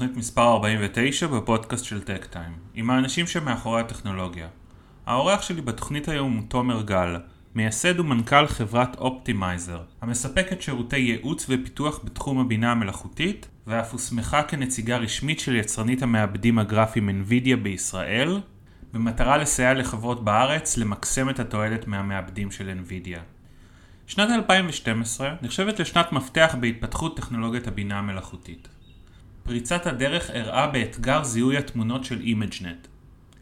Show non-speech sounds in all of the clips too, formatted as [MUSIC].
לתוכנית מספר 49 בפודקאסט של טק טיים, עם האנשים שמאחורי הטכנולוגיה. האורח שלי בתוכנית היום הוא תומר גל, מייסד ומנכ"ל חברת אופטימייזר, המספקת שירותי ייעוץ ופיתוח בתחום הבינה המלאכותית, ואף הוסמכה כנציגה רשמית של יצרנית המעבדים הגרפיים NVIDIA בישראל, במטרה לסייע לחברות בארץ למקסם את התועלת מהמעבדים של NVIDIA. שנת 2012 נחשבת לשנת מפתח בהתפתחות טכנולוגיית הבינה המלאכותית. פריצת הדרך אירעה באתגר זיהוי התמונות של ImageNet.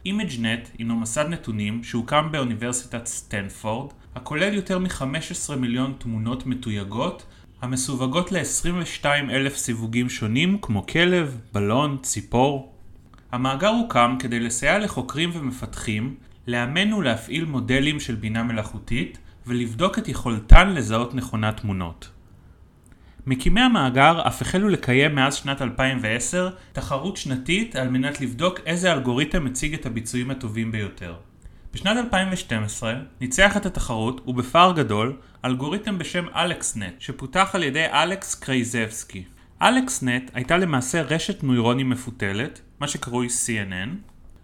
ImageNet הינו מסד נתונים שהוקם באוניברסיטת סטנפורד, הכולל יותר מ-15 מיליון תמונות מתויגות, המסווגות ל-22 אלף סיווגים שונים כמו כלב, בלון, ציפור. המאגר הוקם כדי לסייע לחוקרים ומפתחים לאמן ולהפעיל מודלים של בינה מלאכותית ולבדוק את יכולתן לזהות נכונה תמונות. מקימי המאגר אף החלו לקיים מאז שנת 2010 תחרות שנתית על מנת לבדוק איזה אלגוריתם מציג את הביצועים הטובים ביותר. בשנת 2012 ניצח את התחרות ובפער גדול אלגוריתם בשם אלכסנט שפותח על ידי אלכס קרייזבסקי. אלכסנט הייתה למעשה רשת נוירונים מפותלת, מה שקרוי CNN,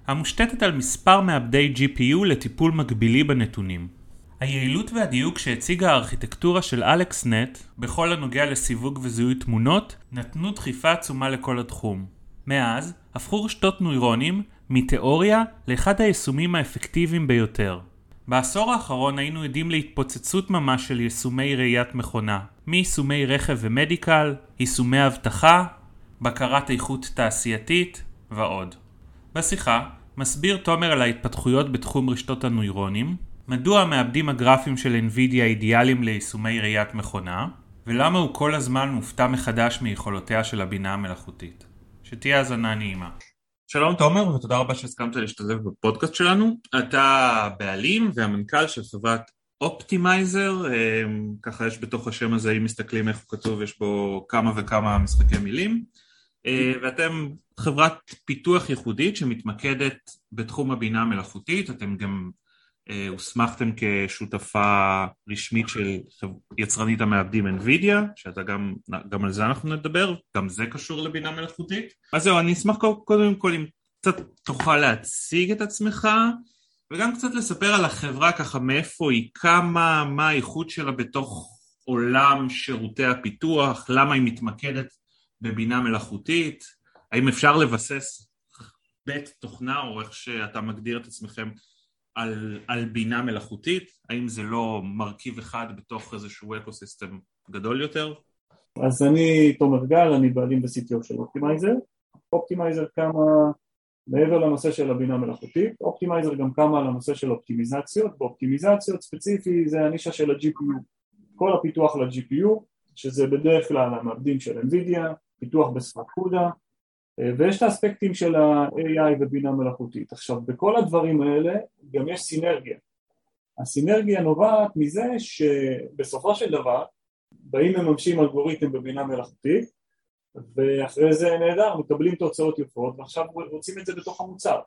המושתתת על מספר מעבדי GPU לטיפול מקבילי בנתונים. היעילות והדיוק שהציגה הארכיטקטורה של אלכסנט בכל הנוגע לסיווג וזיהוי תמונות נתנו דחיפה עצומה לכל התחום. מאז הפכו רשתות נוירונים מתיאוריה לאחד היישומים האפקטיביים ביותר. בעשור האחרון היינו עדים להתפוצצות ממש של יישומי ראיית מכונה, מיישומי רכב ומדיקל, יישומי אבטחה, בקרת איכות תעשייתית ועוד. בשיחה מסביר תומר על ההתפתחויות בתחום רשתות הנוירונים, מדוע המעבדים הגרפיים של NVIDIA אידיאליים ליישומי ראיית מכונה, ולמה הוא כל הזמן מופתע מחדש מיכולותיה של הבינה המלאכותית. שתהיה האזנה נעימה. שלום תומר ותודה רבה שהסכמת להשתתף בפודקאסט שלנו. אתה בעלים והמנכ"ל של חברת אופטימייזר, ככה יש בתוך השם הזה, אם מסתכלים איך הוא כתוב, יש בו כמה וכמה משחקי מילים. ואתם חברת פיתוח ייחודית שמתמקדת בתחום הבינה המלאכותית, אתם גם הוסמכתם כשותפה רשמית של יצרנית המעבדים NVIDIA, שאתה גם, גם על זה אנחנו נדבר, גם זה קשור לבינה מלאכותית. אז זהו, אני אשמח קודם כל אם קצת תוכל להציג את עצמך, וגם קצת לספר על החברה ככה מאיפה היא קמה, מה האיכות שלה בתוך עולם שירותי הפיתוח, למה היא מתמקדת בבינה מלאכותית, האם אפשר לבסס בית תוכנה או איך שאתה מגדיר את עצמכם על, על בינה מלאכותית? האם זה לא מרכיב אחד בתוך איזשהו אקו-סיסטם גדול יותר? אז אני תומר גל, אני בעלים ו-CTO של אופטימייזר. אופטימייזר קמה מעבר לנושא של הבינה מלאכותית, אופטימייזר גם קמה על הנושא של אופטימיזציות, ואופטימיזציות ספציפי זה הנישה של ה-GPU, כל הפיתוח ל-GPU, שזה בדרך כלל המעבדים של NVIDIA, פיתוח בשפת קודה, ויש את האספקטים של ה-AI ובינה מלאכותית. עכשיו, בכל הדברים האלה גם יש סינרגיה. הסינרגיה נובעת מזה שבסופו של דבר באים מממשים אלגוריתם בבינה מלאכותית ואחרי זה נהדר, מקבלים תוצאות יפות ועכשיו רוצים את זה בתוך המוצר.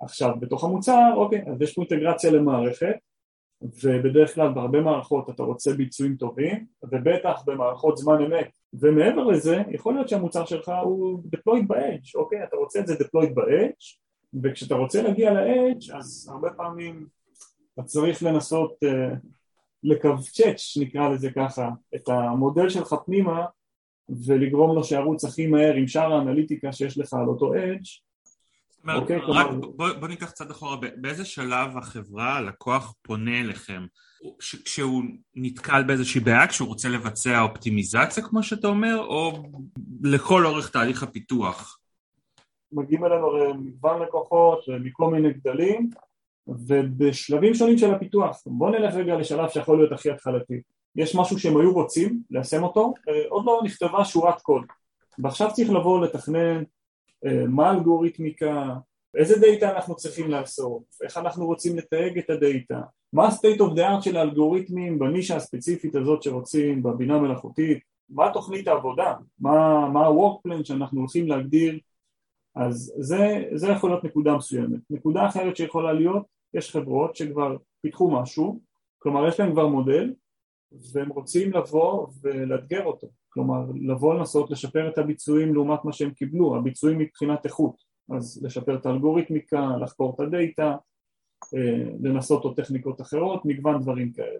עכשיו, בתוך המוצר, אוקיי, אז יש פה אינטגרציה למערכת ובדרך כלל בהרבה מערכות אתה רוצה ביצועים טובים ובטח במערכות זמן אמת ומעבר לזה יכול להיות שהמוצר שלך הוא deployed ב-edge, אוקיי? אתה רוצה את זה deployed ב-edge וכשאתה רוצה להגיע ל-edge אז הרבה פעמים אתה צריך לנסות uh, לקווצ'ץ' נקרא לזה ככה את המודל שלך פנימה ולגרום לו שירוץ הכי מהר עם שאר האנליטיקה שיש לך על אותו edge אוקיי, רק בוא, בוא ניקח קצת אחורה, באיזה שלב החברה, הלקוח פונה אליכם? כשהוא נתקל באיזושהי בעיה, כשהוא רוצה לבצע אופטימיזציה כמו שאתה אומר, או לכל אורך תהליך הפיתוח? מגיעים אלינו מגוון לקוחות מכל מיני גדלים ובשלבים שונים של הפיתוח, בוא נלך רגע לשלב שיכול להיות הכי התחלתי יש משהו שהם היו רוצים ליישם אותו, עוד לא נכתבה שורת קוד ועכשיו צריך לבוא לתכנן מה האלגוריתמיקה, איזה דאטה אנחנו צריכים לאסוף, איך אנחנו רוצים לתייג את הדאטה, מה ה-state of the art של האלגוריתמים בנישה הספציפית הזאת שרוצים בבינה מלאכותית, מה תוכנית העבודה, מה, מה ה-work plan שאנחנו הולכים להגדיר, אז זה, זה יכול להיות נקודה מסוימת. נקודה אחרת שיכולה להיות, יש חברות שכבר פיתחו משהו, כלומר יש להם כבר מודל והם רוצים לבוא ולאתגר אותו, כלומר לבוא לנסות לשפר את הביצועים לעומת מה שהם קיבלו, הביצועים מבחינת איכות, אז לשפר את האלגוריתמיקה, לחקור את הדאטה, אה, לנסות עוד טכניקות אחרות, מגוון דברים כאלה.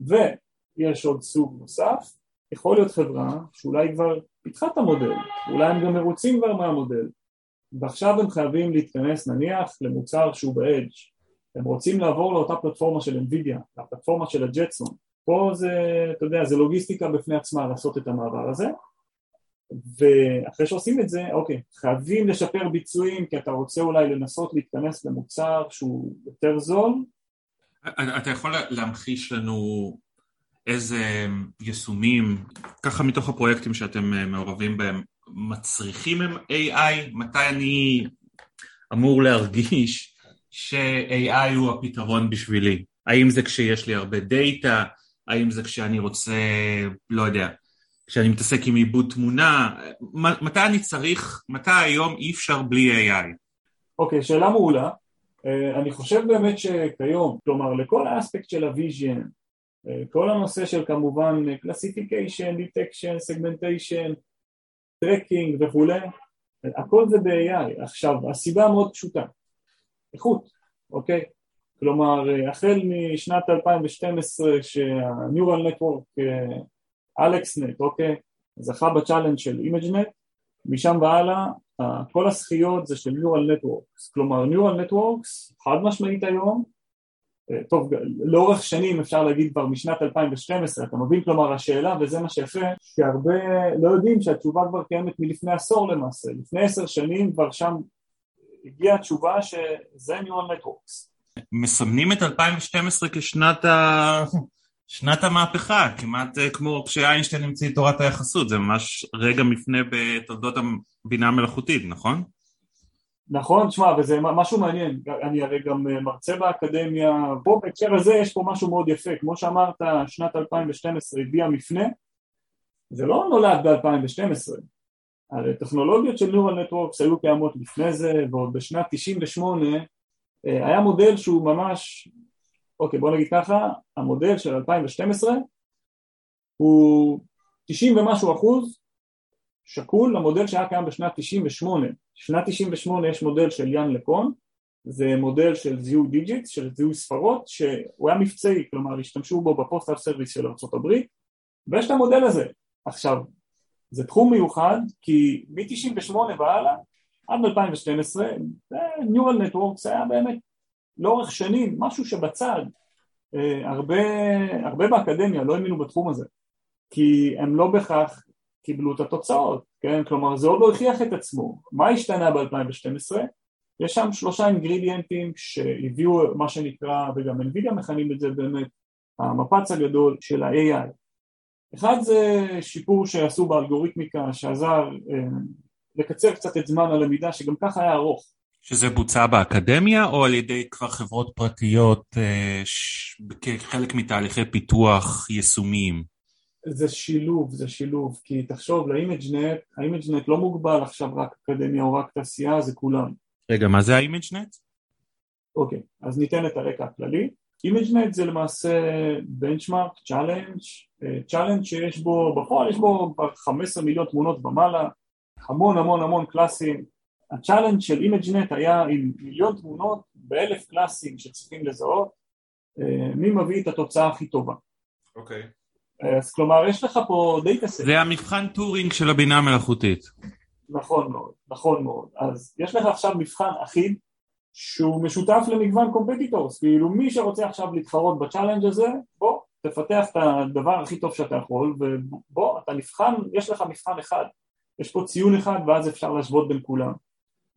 ויש עוד סוג נוסף, יכול להיות חברה שאולי כבר פיתחה את המודל, אולי הם גם מרוצים כבר מהמודל, ועכשיו הם חייבים להתכנס נניח למוצר שהוא ב-edge, הם רוצים לעבור לאותה פלטפורמה של NVIDIA, לפלטפורמה של הג'טסון, פה זה, אתה יודע, זה לוגיסטיקה בפני עצמה לעשות את המעבר הזה ואחרי שעושים את זה, אוקיי, חייבים לשפר ביצועים כי אתה רוצה אולי לנסות להתכנס למוצר שהוא יותר זול אתה יכול להמחיש לנו איזה יישומים, ככה מתוך הפרויקטים שאתם אה, מעורבים בהם, מצריכים הם AI? מתי אני אמור להרגיש ש-AI הוא הפתרון בשבילי? האם זה כשיש לי הרבה data? האם זה כשאני רוצה, לא יודע, כשאני מתעסק עם עיבוד תמונה? מתי אני צריך, מתי היום אי אפשר בלי AI? אוקיי, okay, שאלה מעולה. Uh, אני חושב באמת שכיום, כלומר לכל האספקט של ה vision, uh, כל הנושא של כמובן classification, detection, segmentation, tracking וכולי, הכל זה ב-AI. עכשיו, הסיבה מאוד פשוטה, איכות, אוקיי? כלומר, החל משנת 2012 שה-Neural Network, AlexNet, אוקיי? זכה ב challenge של ImageNet, משם והלאה כל הזכיות זה של Neural Networks, כלומר Neural Networks חד משמעית היום, טוב, לאורך שנים אפשר להגיד כבר משנת 2012, אתה מבין? כלומר השאלה וזה מה שיפה, שהרבה לא יודעים שהתשובה כבר קיימת מלפני עשור למעשה, לפני עשר שנים כבר שם הגיעה התשובה שזה Neural Networks מסמנים את 2012 כשנת ה... שנת המהפכה, כמעט אה, כמו כשאיינשטיין המציא את תורת היחסות, זה ממש רגע מפנה בתולדות הבינה המלאכותית, נכון? נכון, תשמע, וזה משהו מעניין, אני הרי גם אה, מרצה באקדמיה, פה בהקשר הזה יש פה משהו מאוד יפה, כמו שאמרת, שנת 2012 הביאה מפנה, זה לא נולד ב-2012, הרי טכנולוגיות של Neural Networks היו קיימות לפני זה, ועוד בשנת 98 אה, היה מודל שהוא ממש, אוקיי בוא נגיד ככה, המודל של 2012 הוא 90 ומשהו אחוז שקול למודל שהיה קיים בשנת 98. בשנת 98 יש מודל של יאן לקון, זה מודל של זיהוי digit, של זיהוי ספרות, שהוא היה מבצעי, כלומר השתמשו בו ב post office service של ארה"ב, ויש את המודל הזה. עכשיו, זה תחום מיוחד כי מ-98 והלאה עד 2012 Neural Networks היה באמת לאורך שנים משהו שבצד אה, הרבה, הרבה באקדמיה לא האמינו בתחום הזה כי הם לא בהכרח קיבלו את התוצאות, כן? כלומר זה עוד לא הכריח את עצמו. מה השתנה ב-2012? יש שם שלושה אינגרידיאנטים שהביאו מה שנקרא, וגם NVIDIA מכנים את זה באמת, המפץ הגדול של ה-AI. אחד זה שיפור שעשו באלגוריתמיקה שעזר אה, לקצר קצת את זמן הלמידה שגם ככה היה ארוך. שזה בוצע באקדמיה או על ידי כבר חברות פרטיות אה, ש... כחלק מתהליכי פיתוח יישומיים? זה שילוב, זה שילוב, כי תחשוב ל ImageNet, ה ImageNet לא מוגבל עכשיו רק אקדמיה או רק תעשייה, זה כולם. רגע, מה זה ה ImageNet? אוקיי, אז ניתן את הרקע הכללי. ImageNet זה למעשה benchmark, challenge, challenge שיש בו, בפועל יש בו כבר 15 מיליון תמונות ומעלה, המון המון המון class ים. ה challenge של ImageNet היה עם מיליון תמונות באלף class ים שצריכים לזהות, אה, מי מביא את התוצאה הכי טובה. אוקיי. Okay. אז כלומר יש לך פה data set. זה המבחן טורינג של הבינה המלאכותית. נכון מאוד, נכון מאוד. אז יש לך עכשיו מבחן אחיד שהוא משותף למגוון competitors, כאילו מי שרוצה עכשיו להתחרות ב challenge הזה, בוא, תפתח את הדבר הכי טוב שאתה יכול, ובוא, אתה נבחן, יש לך מבחן אחד, יש פה ציון אחד ואז אפשר להשוות בין כולם.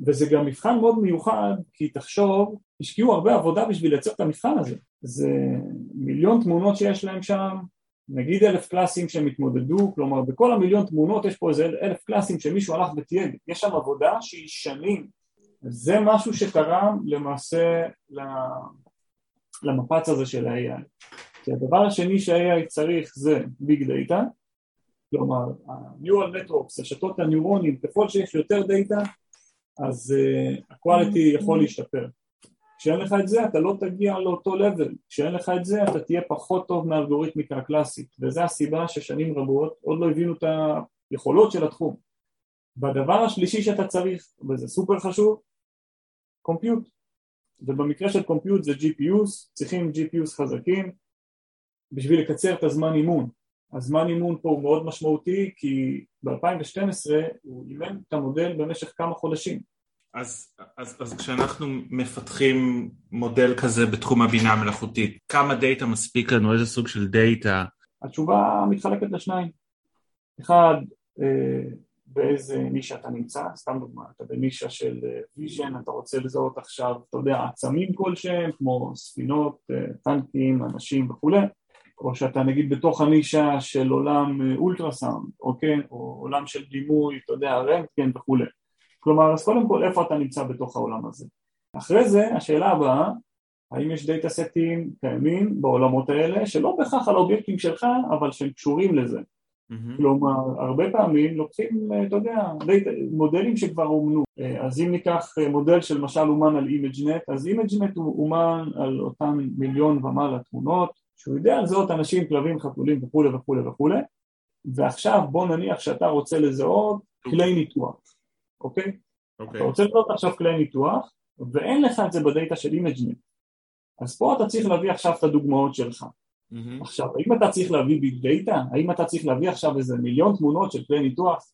וזה גם מבחן מאוד מיוחד, כי תחשוב, השקיעו הרבה עבודה בשביל לייצר את המבחן הזה. זה מיליון תמונות שיש להם שם, נגיד אלף class ים שהם התמודדו, כלומר בכל המיליון תמונות יש פה איזה אלף class ים שמישהו הלך ותייג, יש שם עבודה שהיא שנים, זה משהו שתרם למעשה למפץ הזה של ה-AI. כי הדבר השני שה-AI צריך זה big data, כלומר ה-neural networks, רשתות הניורונים, ככל שיש יותר data אז uh, ה-quality יכול להשתפר. כשאין לך את זה אתה לא תגיע לאותו level, כשאין לך את זה אתה תהיה פחות טוב מאלגוריתמיקה הקלאסית וזו הסיבה ששנים רבות עוד לא הבינו את היכולות של התחום. והדבר השלישי שאתה צריך, וזה סופר חשוב, compute. ובמקרה של compute זה GPUs, צריכים GPUs חזקים בשביל לקצר את הזמן אימון. הזמן אימון פה הוא מאוד משמעותי כי ב-2012 הוא אימן את המודל במשך כמה חודשים. אז, אז, אז כשאנחנו מפתחים מודל כזה בתחום הבינה המלאכותית, כמה data מספיק לנו? איזה סוג של data? התשובה מתחלקת לשניים. אחד, אה, באיזה נישה אתה נמצא, סתם דוגמא, אתה בנישה של vision, אתה רוצה לזהות עכשיו, אתה יודע, עצמים כלשהם, כמו ספינות, אה, טנקים, אנשים וכולי, או שאתה נגיד בתוך הנישה של עולם אולטרסאונד, אוקיי? או עולם של דימוי, אתה יודע, רנטגן וכולי. כלומר, אז קודם כל איפה אתה נמצא בתוך העולם הזה. אחרי זה, השאלה הבאה, האם יש data set ים קיימים בעולמות האלה, שלא בהכרח על האובייקטים שלך, אבל שהם קשורים לזה. Mm-hmm. כלומר, הרבה פעמים לוקחים, אתה יודע, data, מודלים שכבר אומנו. אז אם ניקח מודל שלמשל אומן על ImageNet, אז ImageNet הוא אומן על אותן מיליון ומעלה תמונות, שהוא יודע לזהות אנשים, כלבים, חתולים וכולי וכולי וכולי, ועכשיו בוא נניח שאתה רוצה לזהות כלי ניתוח. אוקיי? Okay. אתה רוצה לראות עכשיו כלי ניתוח ואין לך את זה ב data של ImageNet אז פה אתה צריך להביא עכשיו את הדוגמאות שלך mm-hmm. עכשיו האם אתה צריך להביא big data? האם אתה צריך להביא עכשיו איזה מיליון תמונות של כלי ניתוח?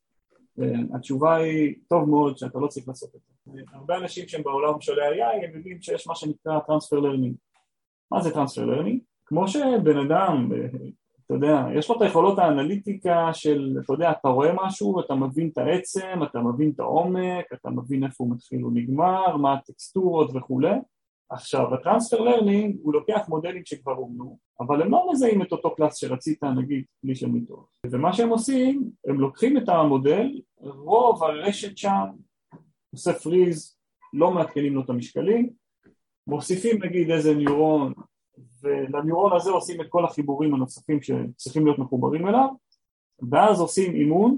אה, התשובה היא טוב מאוד שאתה לא צריך לעשות את זה הרבה אנשים שהם בעולם של AI הם יודעים שיש מה שנקרא transfer learning מה זה transfer learning? כמו שבן אדם אתה יודע, יש לו את היכולות האנליטיקה של, אתה יודע, אתה רואה משהו, אתה מבין את העצם, אתה מבין את העומק, אתה מבין איפה הוא מתחיל ונגמר, מה הטקסטורות וכולי. עכשיו, ה transfer learning הוא לוקח מודלים שכבר אומנו, אבל הם לא מזהים את אותו class שרצית, נגיד, כלי של ניתוח. ומה שהם עושים, הם לוקחים את המודל, רוב הרשת שם עושה freeze, לא מעדכנים לו את המשקלים, מוסיפים נגיד איזה ניורון ולניורון הזה עושים את כל החיבורים הנוספים שצריכים להיות מחוברים אליו ואז עושים אימון,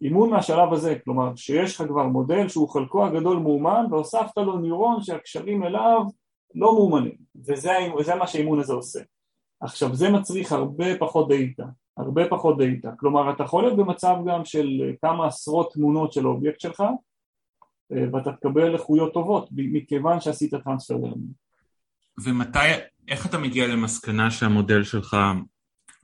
אימון מהשלב הזה, כלומר שיש לך כבר מודל שהוא חלקו הגדול מאומן והוספת לו ניורון שהקשרים אליו לא מאומנים וזה, וזה מה שהאימון הזה עושה. עכשיו זה מצריך הרבה פחות data, הרבה פחות data, כלומר אתה יכול להיות במצב גם של כמה עשרות תמונות של האובייקט שלך אה, ואתה תקבל איכויות טובות מכיוון שעשית transfer learning. ומתי, איך אתה מגיע למסקנה שהמודל שלך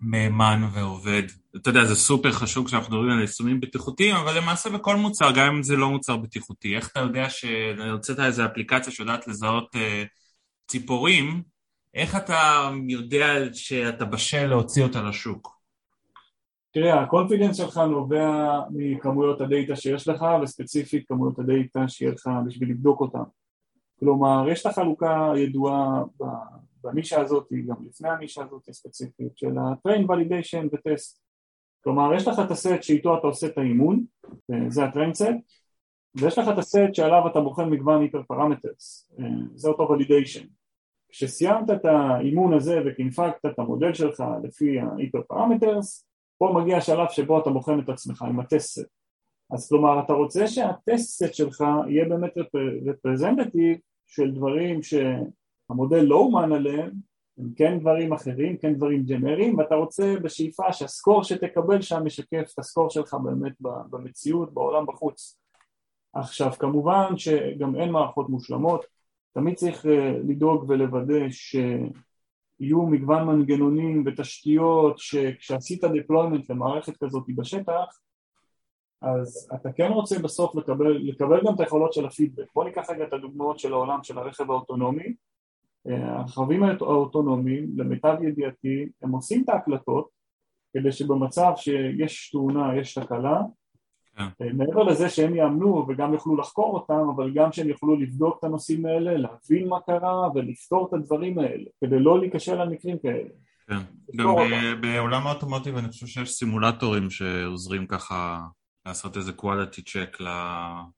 מהימן ועובד? אתה יודע, זה סופר חשוב כשאנחנו מדברים על יישומים בטיחותיים, אבל למעשה בכל מוצר, גם אם זה לא מוצר בטיחותי, איך אתה יודע שהוצאת איזו אפליקציה שיודעת לזהות uh, ציפורים, איך אתה יודע שאתה בשל להוציא אותה לשוק? תראה, ה confidence שלך נובע מכמויות ה data שיש לך, וספציפית כמויות ה data שיהיה לך בשביל לבדוק אותם. כלומר, יש את החלוקה הידועה בנישה הזאת, גם לפני הנישה הזאת הספציפית, של ה-train validation ו-test. כלומר, יש לך את הסט שאיתו אתה עושה את האימון, זה ה-train set, ויש לך את הסט שעליו אתה בוחן מגוון היפר פרמטרס, זה אותו validation. כשסיימת את האימון הזה וקינפקת את המודל שלך לפי ההיפר פרמטרס, פה מגיע השלב שבו אתה בוחן את עצמך עם הטסט סט. אז כלומר אתה רוצה שהטסט סט שלך יהיה באמת רפרזנטטיב של דברים שהמודל לא אומן עליהם, הם כן דברים אחרים, כן דברים ג'נריים, ואתה רוצה בשאיפה שהסקור שתקבל שם משקף את הסקור שלך באמת במציאות, בעולם בחוץ. עכשיו כמובן שגם אין מערכות מושלמות, תמיד צריך אה, לדאוג ולוודא שיהיו מגוון מנגנונים ותשתיות שכשעשית deployment למערכת כזאת בשטח אז אתה כן רוצה בסוף לקבל, לקבל גם את היכולות של הפידבק. בוא ניקח רגע את הדוגמאות של העולם של הרכב האוטונומי. הרכבים האוטונומיים, למיטב ידיעתי, הם עושים את ההקלטות כדי שבמצב שיש תאונה, יש תקלה, כן. מעבר לזה שהם יאמנו וגם יוכלו לחקור אותם, אבל גם שהם יוכלו לבדוק את הנושאים האלה, להבין מה קרה ולפתור את הדברים האלה, כדי לא להיכשל על מקרים כאלה. כן, גם בעולם ה automotive אני חושב שיש סימולטורים שעוזרים ככה לעשות איזה quality check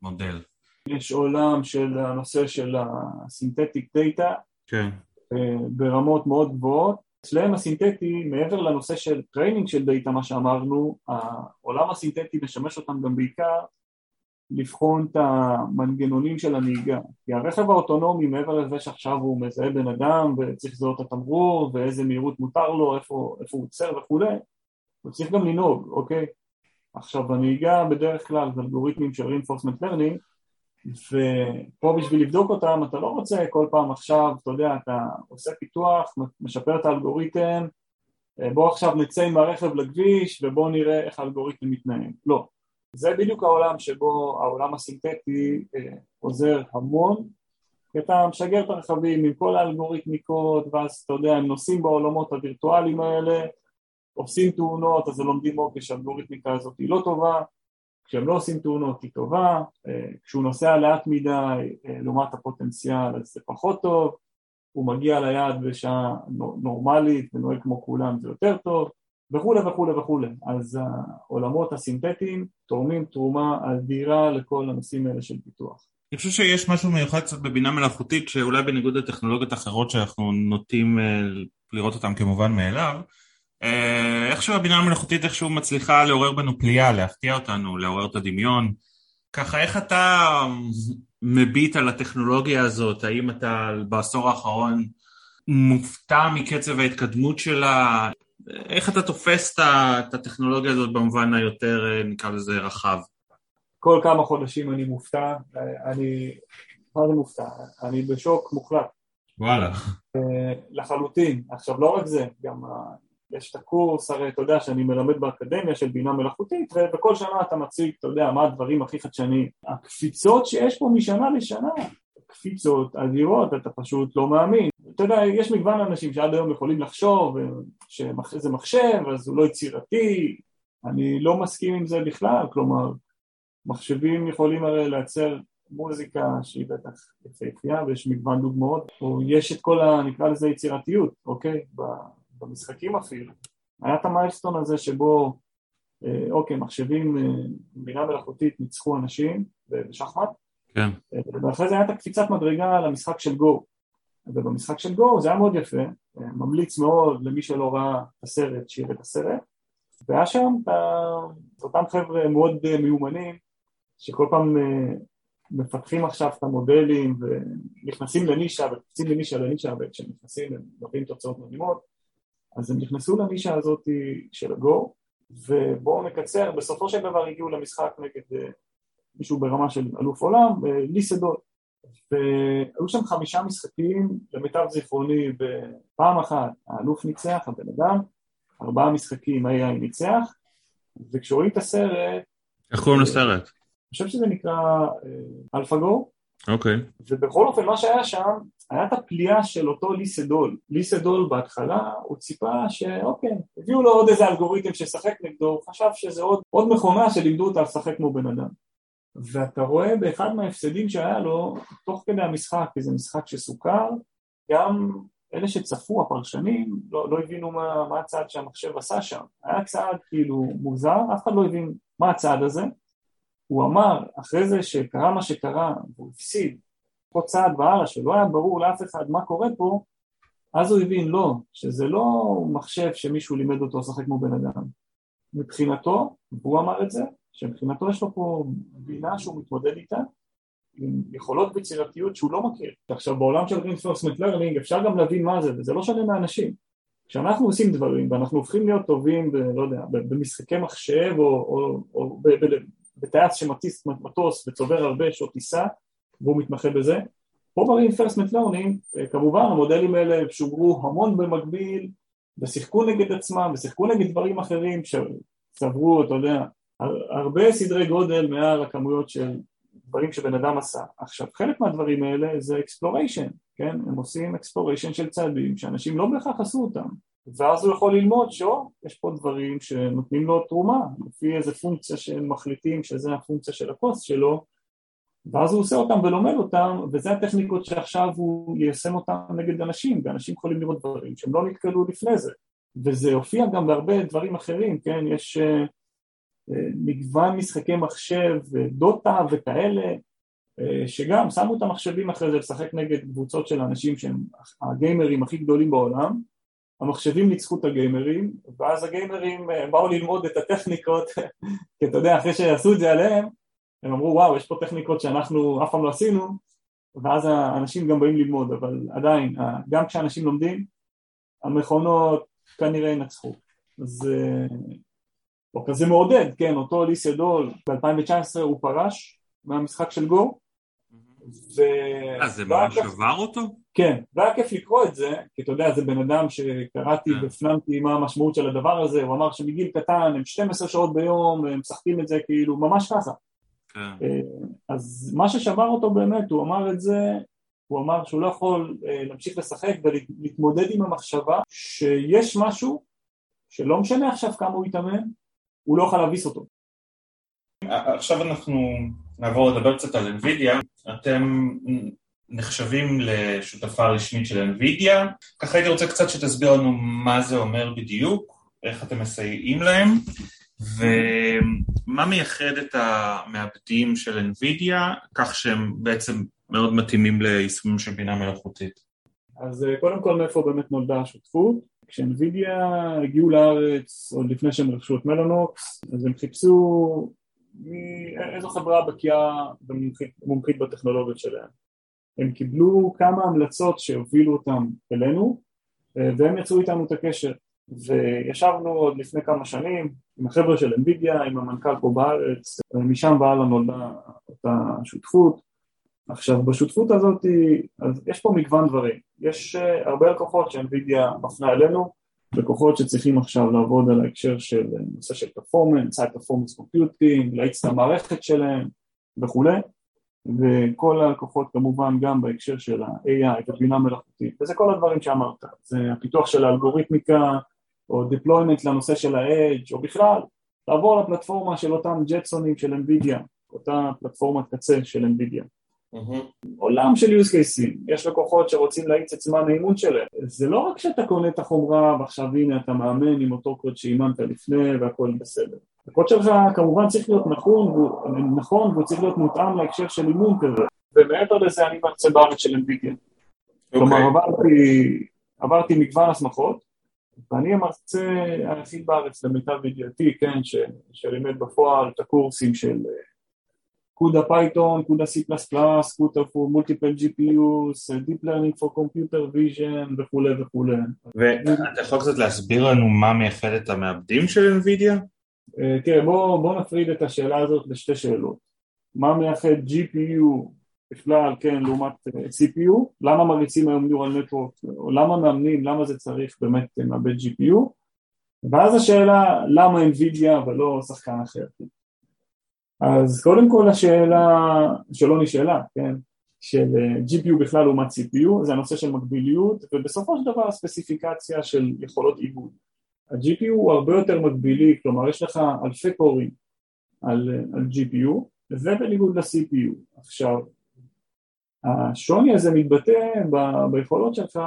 למודל. יש עולם של הנושא של ה synthetic data כן. אה, ברמות מאוד גבוהות. אצלם הסינתטי, מעבר לנושא של training של data, מה שאמרנו, העולם הסינתטי משמש אותם גם בעיקר לבחון את המנגנונים של הנהיגה כי הרכב האוטונומי מעבר לזה שעכשיו הוא מזהה בן אדם וצריך לזהות את התמרור ואיזה מהירות מותר לו, איפה, איפה הוא עוצר וכולי הוא צריך גם לנהוג, אוקיי? עכשיו הנהיגה בדרך כלל זה אלגוריתמים של reinforcement learning ופה בשביל לבדוק אותם אתה לא רוצה כל פעם עכשיו, אתה יודע, אתה עושה פיתוח, משפר את האלגוריתם בוא עכשיו נצא עם הרכב לכביש ובוא נראה איך האלגוריתם מתנהג, לא. זה בדיוק העולם שבו העולם הסינתטי אה, עוזר המון כי אתה משגר את הרכבים עם כל האלגוריתמיקות ואז אתה יודע הם נוסעים בעולמות הווירטואליים האלה עושים תאונות אז הם לומדים אוקיי שהאלגוריתמיקה הזאת היא לא טובה כשהם לא עושים תאונות היא טובה אה, כשהוא נוסע לאט מדי אה, לעומת הפוטנציאל אז זה פחות טוב הוא מגיע ליעד בשעה נורמלית ונוהג כמו כולם זה יותר טוב וכולי וכולי וכולי. אז העולמות הסינתטיים תורמים תרומה אדירה לכל הנושאים האלה של פיתוח. אני חושב שיש משהו מיוחד קצת בבינה מלאכותית שאולי בניגוד לטכנולוגיות אחרות שאנחנו נוטים אה, לראות אותן כמובן מאליו איכשהו הבינה המלאכותית איכשהו מצליחה לעורר בנו פליאה, להפתיע אותנו, לעורר את הדמיון ככה איך אתה מביט על הטכנולוגיה הזאת, האם אתה בעשור האחרון מופתע מקצב ההתקדמות שלה, איך אתה תופס את הטכנולוגיה הזאת במובן היותר נקרא לזה רחב? כל כמה חודשים אני מופתע, אני, מה זה מופתע? אני בשוק מוחלט. וואלה. אה, לחלוטין. עכשיו לא רק זה, גם יש את הקורס, הרי אתה יודע שאני מלמד באקדמיה של בינה מלאכותית וכל שנה אתה מציג, אתה יודע, מה הדברים הכי חדשניים. הקפיצות שיש פה משנה לשנה, קפיצות אדירות, אתה פשוט לא מאמין. אתה יודע, יש מגוון אנשים שעד היום יכולים לחשוב שזה מחשב, אז הוא לא יצירתי, אני לא מסכים עם זה בכלל, כלומר, מחשבים יכולים הרי לייצר מוזיקה שהיא בטח יפהפייה ויש מגוון דוגמאות, או יש את כל ה... נקרא לזה יצירתיות, אוקיי? במשחקים אפילו, היה את המיילסטון הזה שבו אה, אוקיי, מחשבים, אה, בינה מלאכותית ניצחו אנשים בשחמט כן. אה, ואחרי זה הייתה קפיצת מדרגה למשחק של גו. ובמשחק של גו זה היה מאוד יפה, ממליץ מאוד למי שלא ראה את הסרט, שיראה את הסרט. והיה שם את אותם חבר'ה מאוד מיומנים שכל פעם מפתחים עכשיו את המודלים ונכנסים לנישה וקופצים לנישה לנישה וכשהם נכנסים הם מביאים תוצאות מדהימות אז הם נכנסו לנישה הזאת של הגו ובואו נקצר, בסופו של דבר הגיעו למשחק נגד אה, מישהו ברמה של אלוף עולם, אה, לי סדול והיו שם חמישה משחקים למיטב זיכרוני בפעם אחת האלוף ניצח, הבן אדם, ארבעה משחקים AI ניצח וכשרואים את הסרט איך קוראים לסרט? אני חושב שזה נקרא AlphaGo אוקיי ובכל אופן מה שהיה שם היה את הפליאה של אותו לי סדול. לי סדול בהתחלה, הוא ציפה שאוקיי, הביאו לו עוד איזה אלגוריתם שישחק נגדו, הוא חשב שזה עוד, עוד מכונה שלימדו אותה לשחק כמו בן אדם. ואתה רואה באחד מההפסדים שהיה לו, תוך כדי המשחק, כי זה משחק שסוכר, גם אלה שצפו, הפרשנים, לא, לא הבינו מה, מה הצעד שהמחשב עשה שם. היה צעד כאילו מוזר, אף אחד לא הבין מה הצעד הזה. הוא אמר, אחרי זה שקרה מה שקרה, והוא הפסיד, פה צעד והלאה, שלא היה ברור לאף אחד מה קורה פה, אז הוא הבין, לא, שזה לא מחשב שמישהו לימד אותו לשחק כמו בן אדם. מבחינתו, והוא אמר את זה, שמבחינתו יש לו פה בינה שהוא מתמודד איתה, עם יכולות ויצירתיות שהוא לא מכיר. עכשיו בעולם של reinforcement learning אפשר גם להבין מה זה, וזה לא שונה מאנשים. כשאנחנו עושים דברים ואנחנו הופכים להיות טובים, ב, לא יודע, במשחקי מחשב או, או, או בטייס שמטיס מטוס וצובר הרבה שעות טיסה, והוא מתמחה בזה. פה ב-reinforcement learning, אה, כמובן המודלים האלה שוגרו המון במקביל ושיחקו נגד עצמם ושיחקו נגד דברים אחרים שצברו, אתה יודע, הרבה סדרי גודל מעל הכמויות של דברים שבן אדם עשה. עכשיו, חלק מהדברים האלה זה exploration, כן? הם עושים exploration של צעדים שאנשים לא בהכרח עשו אותם. ואז הוא יכול ללמוד שאו, יש פה דברים שנותנים לו תרומה, לפי איזה פונקציה שהם מחליטים שזה הפונקציה של הקוסט שלו, ואז הוא עושה אותם ולומד אותם, וזה הטכניקות שעכשיו הוא יישם אותם נגד אנשים, ואנשים יכולים לראות דברים שהם לא נתקלו לפני זה. וזה הופיע גם בהרבה דברים אחרים, כן? יש uh, מגוון משחקי מחשב, דוטה וכאלה, uh, שגם שמו את המחשבים אחרי זה לשחק נגד קבוצות של אנשים שהם הגיימרים הכי גדולים בעולם, המחשבים ניצחו את הגיימרים, ואז הגיימרים באו ללמוד את הטכניקות, [LAUGHS] כי אתה יודע, אחרי שעשו את זה עליהם, הם אמרו וואו יש פה טכניקות שאנחנו אף פעם לא עשינו. ואז האנשים גם באים ללמוד אבל עדיין גם כשאנשים לומדים המכונות כנראה ינצחו. אז או כזה מעודד, כן, אותו ליס ידול ב-2019 הוא פרש מהמשחק של גו ו... אה, זה ממש שבר אותו? כן, והיה כיף לקרוא את זה, כי אתה יודע, זה בן אדם שקראתי כן. והפנמתי מה המשמעות של הדבר הזה, הוא אמר שמגיל קטן הם 12 שעות ביום, הם משחקים את זה כאילו ממש ככה. כן. אה, אז מה ששבר אותו באמת, הוא אמר את זה, הוא אמר שהוא לא יכול אה, להמשיך לשחק ולהתמודד עם המחשבה שיש משהו שלא משנה עכשיו כמה הוא יתאמן, הוא לא יוכל להביס אותו. עכשיו אנחנו נעבור לדבר קצת על NVIDIA, אתם נחשבים לשותפה רשמית של NVIDIA, ככה הייתי רוצה קצת שתסביר לנו מה זה אומר בדיוק, איך אתם מסייעים להם, ומה מייחד את המעבדים של NVIDIA, כך שהם בעצם מאוד מתאימים ליישומים של בינה מלאכותית. אז אה, קודם כל מאיפה באמת נולדה השותפות? כשאנווידיה הגיעו לארץ עוד לפני שהם רכשו את מלאנוקס אז הם חיפשו איזו חברה בקיאה ומומחית בטכנולוגיות שלהם הם קיבלו כמה המלצות שהובילו אותם אלינו והם יצרו איתנו את הקשר. וישבנו עוד לפני כמה שנים עם החבר'ה של אנווידיה, עם המנכ"ל פה בארץ ומשם והלאה נולדה אותה שותפות. עכשיו בשותפות הזאת אז יש פה מגוון דברים, יש uh, הרבה לקוחות שאנווידיה מפנה אלינו, לקוחות שצריכים עכשיו לעבוד על ההקשר של אה, נושא של פרפורמנס, high performance computing, להאיץ את המערכת שלהם וכולי וכל הלקוחות כמובן גם בהקשר של ה-AI ובינה מלאכותית וזה כל הדברים שאמרת, זה הפיתוח של האלגוריתמיקה או deployment לנושא של ה-edge או בכלל לעבור לפלטפורמה של אותם ג'טסונים של NVIDIA, אותה פלטפורמת קצה של NVIDIA Mm-hmm. עולם של use cases, יש לקוחות שרוצים להאיץ את זמן האימון שלהם, זה לא רק שאתה קונה את החומרה ועכשיו הנה אתה מאמן עם אותו קוד שאימנת לפני והכל בסדר, הקוד שלך כמובן צריך להיות נכון והוא, נכון והוא צריך להיות מותאם להקשר של אימון כזה, ומעבר לזה אני מרצה בארץ של NVIDIA, okay. כלומר אוקיי. עברתי, עברתי מגוון הסמכות ואני המרצה היחיד בארץ למיטב ידיעתי, כן, שלימד בפועל את הקורסים של CUDA Python, CUDA C++, CUDA for multiple GPUs, Deep Learning for Computer Vision וכולי וכולי. ואתה יכול קצת להסביר לנו מה מייחד את המעבדים של NVIDIA? אה, תראה, בוא, בוא נפריד את השאלה הזאת לשתי שאלות. מה מייחד GPU בכלל, כן, לעומת אה, CPU? למה מריצים היום Neural Network, או למה מאמנים, למה זה צריך באמת מעבד GPU? ואז השאלה, למה NVIDIA ולא שחקן אחר? אז קודם כל השאלה, שלא נשאלה, כן, של אה, GPU בכלל לעומת CPU, זה הנושא של מקביליות, ובסופו של דבר הספציפיקציה של יכולות עיבוד. ה-GPU הוא הרבה יותר מקבילי, כלומר יש לך אלפי קורים על, אה, על GPU, ובניגוד ל-CPU. עכשיו, השוני הזה מתבטא ב, ביכולות שלך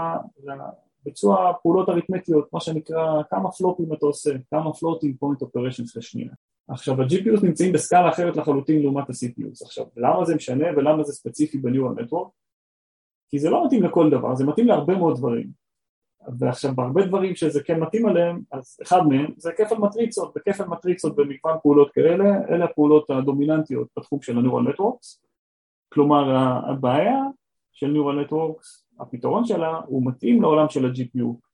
לביצוע פעולות אריתמטיות, מה שנקרא כמה פלוטים אתה עושה, כמה פלוטים פוינט אופרשנס לשנייה. עכשיו ה-GPUs נמצאים בסקאלה אחרת לחלוטין לעומת ה-CPUs עכשיו למה זה משנה ולמה זה ספציפי ב-Neural? כי זה לא מתאים לכל דבר, זה מתאים להרבה מאוד דברים. ועכשיו בהרבה דברים שזה כן מתאים עליהם אז אחד מהם זה כפל מטריצות וכפל מטריצות במגוון פעולות כאלה אלה הפעולות הדומיננטיות בתחום של ה-Neural Networks. כלומר הבעיה של Neural Networks הפתרון שלה הוא מתאים לעולם של ה-GPU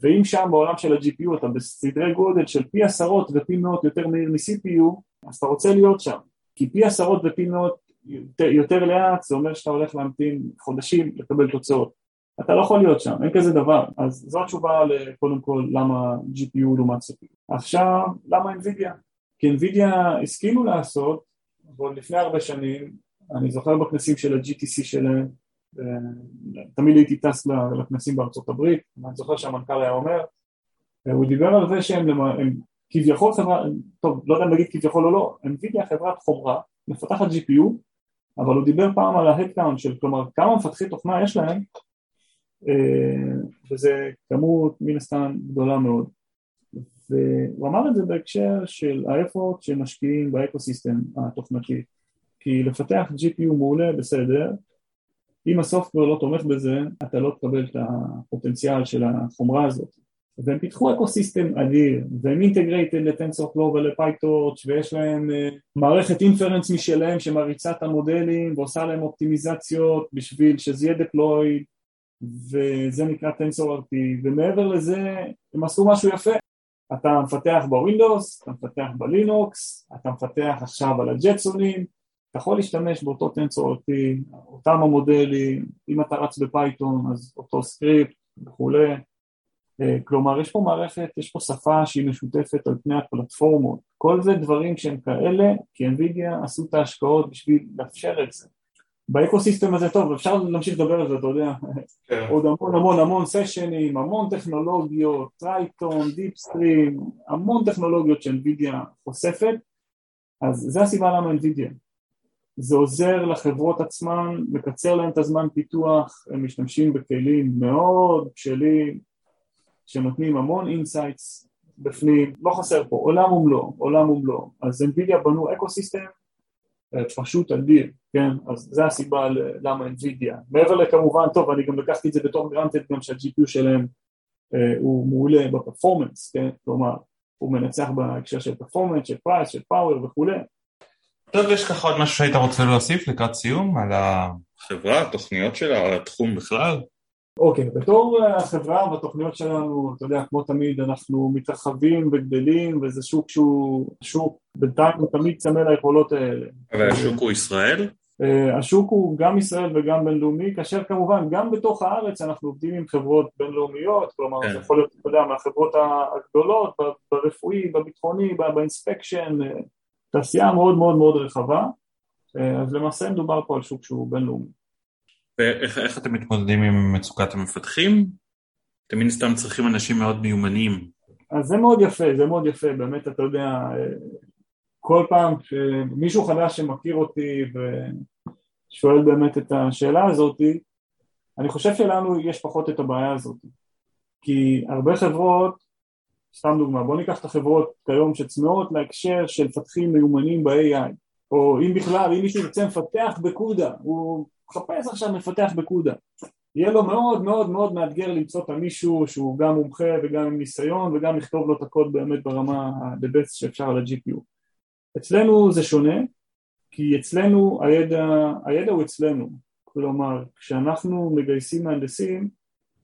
ואם שם בעולם של ה-GPU אתה בסדרי גודל של פי עשרות ופי מאות יותר מהיר מ-CPU אז אתה רוצה להיות שם. כי פי עשרות ופי מאות יותר, יותר לאט זה אומר שאתה הולך להמתין חודשים לקבל תוצאות. אתה לא יכול להיות שם, אין כזה דבר. אז זו התשובה קודם כל למה GPU לעומת CPU עכשיו למה NVIDIA? כי NVIDIA השכילו לעשות ועוד לפני הרבה שנים אני זוכר בכנסים של ה-GTC שלהם תמיד הייתי טס לכנסים בארצות הברית, אני זוכר שהמנכ"ל היה אומר, הוא דיבר על זה שהם הם, כביכול חברה, טוב, לא יודע אם להגיד כביכול או לא, NVIDIA חברת חומרה, מפתחת GPU, אבל הוא דיבר פעם על ה headcount של, כלומר, כמה מפתחי תוכנה יש להם, וזה כמות מן הסתם גדולה מאוד. והוא אמר את זה בהקשר של ה effort שמשקיעים ב ecosystem התוכנתי, כי לפתח GPU מעולה בסדר, אם ה software לא תומך בזה, אתה לא תקבל את הפוטנציאל של החומרה הזאת. והם פיתחו ecosystem אדיר, והם integrated ל TensorFlow ול PyTorch ויש להם uh, מערכת inference משלהם שמריצה את המודלים ועושה להם אופטימיזציות בשביל שזה יהיה deployed וזה נקרא TensorRT ומעבר לזה הם עשו משהו יפה אתה מפתח ב Windows, אתה מפתח בלינוקס, אתה מפתח עכשיו על ה Jetsonים אתה יכול להשתמש באותו TensorRT, אותם המודלים, אם אתה רץ ב Python אז אותו סקריפט וכולי. אה, כלומר יש פה מערכת, יש פה שפה שהיא משותפת על פני הפלטפורמות. כל זה דברים שהם כאלה כי NVIDIA עשו את ההשקעות בשביל לאפשר את זה. ב ecosystem הזה טוב אפשר להמשיך לדבר על זה אתה יודע. כן. עוד המון המון המון סשנים המון טכנולוגיות Triton DeepStream המון טכנולוגיות ש NVIDIA חושפת. אז זה הסיבה למה NVIDIA זה עוזר לחברות עצמן, מקצר להם את הזמן פיתוח, הם משתמשים בכלים מאוד בשלים שנותנים המון insights בפנים, לא חסר פה, עולם ומלואו, עולם ומלואו. אז NVIDIA בנו ecosystem אה, פשוט אדיר, כן? אז זה הסיבה למה NVIDIA. מעבר לכמובן, טוב, אני גם לקחתי את זה בתור granted גם שה-GPU שלהם אה, הוא מעולה ב performance, כן? כלומר, הוא מנצח בהקשר של performance, של price, של power וכולי. טוב, יש לך עוד משהו שהיית רוצה להוסיף לקראת סיום על החברה, התוכניות שלה, על התחום בכלל? אוקיי, בתור החברה והתוכניות שלנו, אתה יודע, כמו תמיד, אנחנו מתרחבים וגדלים, וזה שוק שהוא שוק, בינתיים הוא תמיד צמא ליכולות האלה. אבל השוק הוא ישראל? אה, השוק הוא גם ישראל וגם בינלאומי, כאשר כמובן גם בתוך הארץ אנחנו עובדים עם חברות בינלאומיות, כלומר כן. זה יכול להיות, אתה יודע, מהחברות הגדולות, ברפואי, בביטחוני, באינספקשן, אה, תעשייה מאוד מאוד מאוד רחבה, אה, אז למעשה מדובר פה על שוק שהוא בינלאומי. ואיך אתם מתמודדים עם מצוקת המפתחים? אתם מן הסתם צריכים אנשים מאוד מיומנים. אז זה מאוד יפה, זה מאוד יפה, באמת אתה יודע, כל פעם שמישהו חדש שמכיר אותי ושואל באמת את השאלה הזאת, אני חושב שלנו יש פחות את הבעיה הזאת, כי הרבה חברות, סתם דוגמה, בוא ניקח את החברות כיום שצמאות להקשר של מפתחים מיומנים ב-AI, או אם בכלל, אם מישהו ירצה מפתח בקודה, הוא מחפש עכשיו מפתח בקודה. יהיה לו מאוד מאוד מאוד מאתגר למצוא את המישהו שהוא גם מומחה וגם עם ניסיון וגם לכתוב לו את הקוד באמת ברמה the best שאפשר על ה-GPU. אצלנו זה שונה, כי אצלנו הידע, הידע הוא אצלנו, כלומר כשאנחנו מגייסים מהנדסים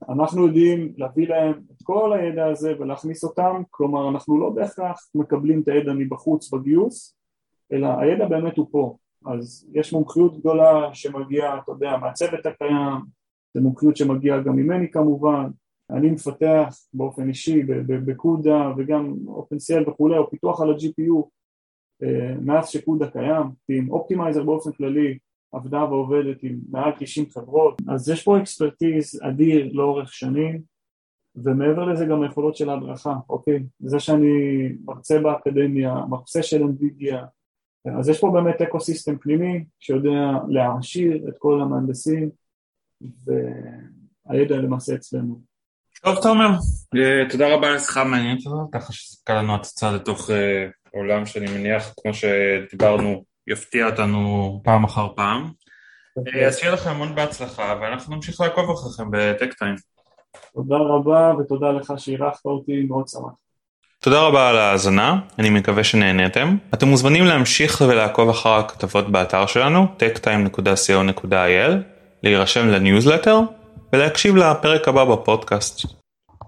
אנחנו יודעים להביא להם את כל הידע הזה ולהכניס אותם, כלומר אנחנו לא בהכרח מקבלים את הידע מבחוץ בגיוס, אלא הידע באמת הוא פה, אז יש מומחיות גדולה שמגיעה, אתה יודע, מהצוות הקיים, זה מומחיות שמגיעה גם ממני כמובן, אני מפתח באופן אישי ב CUDA וגם OpenCL וכולי, או פיתוח על ה-GPU אה, מאז ש CUDA קיים, עם אופטימייזר באופן כללי עבדה ועובדת עם מעל 90 חברות, אז יש פה expertise אדיר לאורך שנים ומעבר לזה גם היכולות של ההדרכה, אוקיי? זה שאני מרצה באקדמיה, מרצה של NVIDIA, אז יש פה באמת ecosystem פנימי שיודע להעשיר את כל המהנדסים והידע למעשה אצלנו. טוב תומר, אה, תודה רבה על השיחה המעניינת הזאת, ככה שסיפקה לנו הצצה לתוך אה, עולם שאני מניח, כמו שדיברנו, יפתיע אותנו פעם אחר פעם. אה, אז שיהיה לכם המון בהצלחה, ואנחנו נמשיך לעקוב אחריכם בטק טיים. תודה רבה ותודה לך שאירחת אותי, מאוד שמח. תודה רבה על ההאזנה, אני מקווה שנהניתם. אתם מוזמנים להמשיך ולעקוב אחר הכתבות באתר שלנו, techtime.co.il, להירשם לניוזלטר ולהקשיב לפרק הבא בפודקאסט.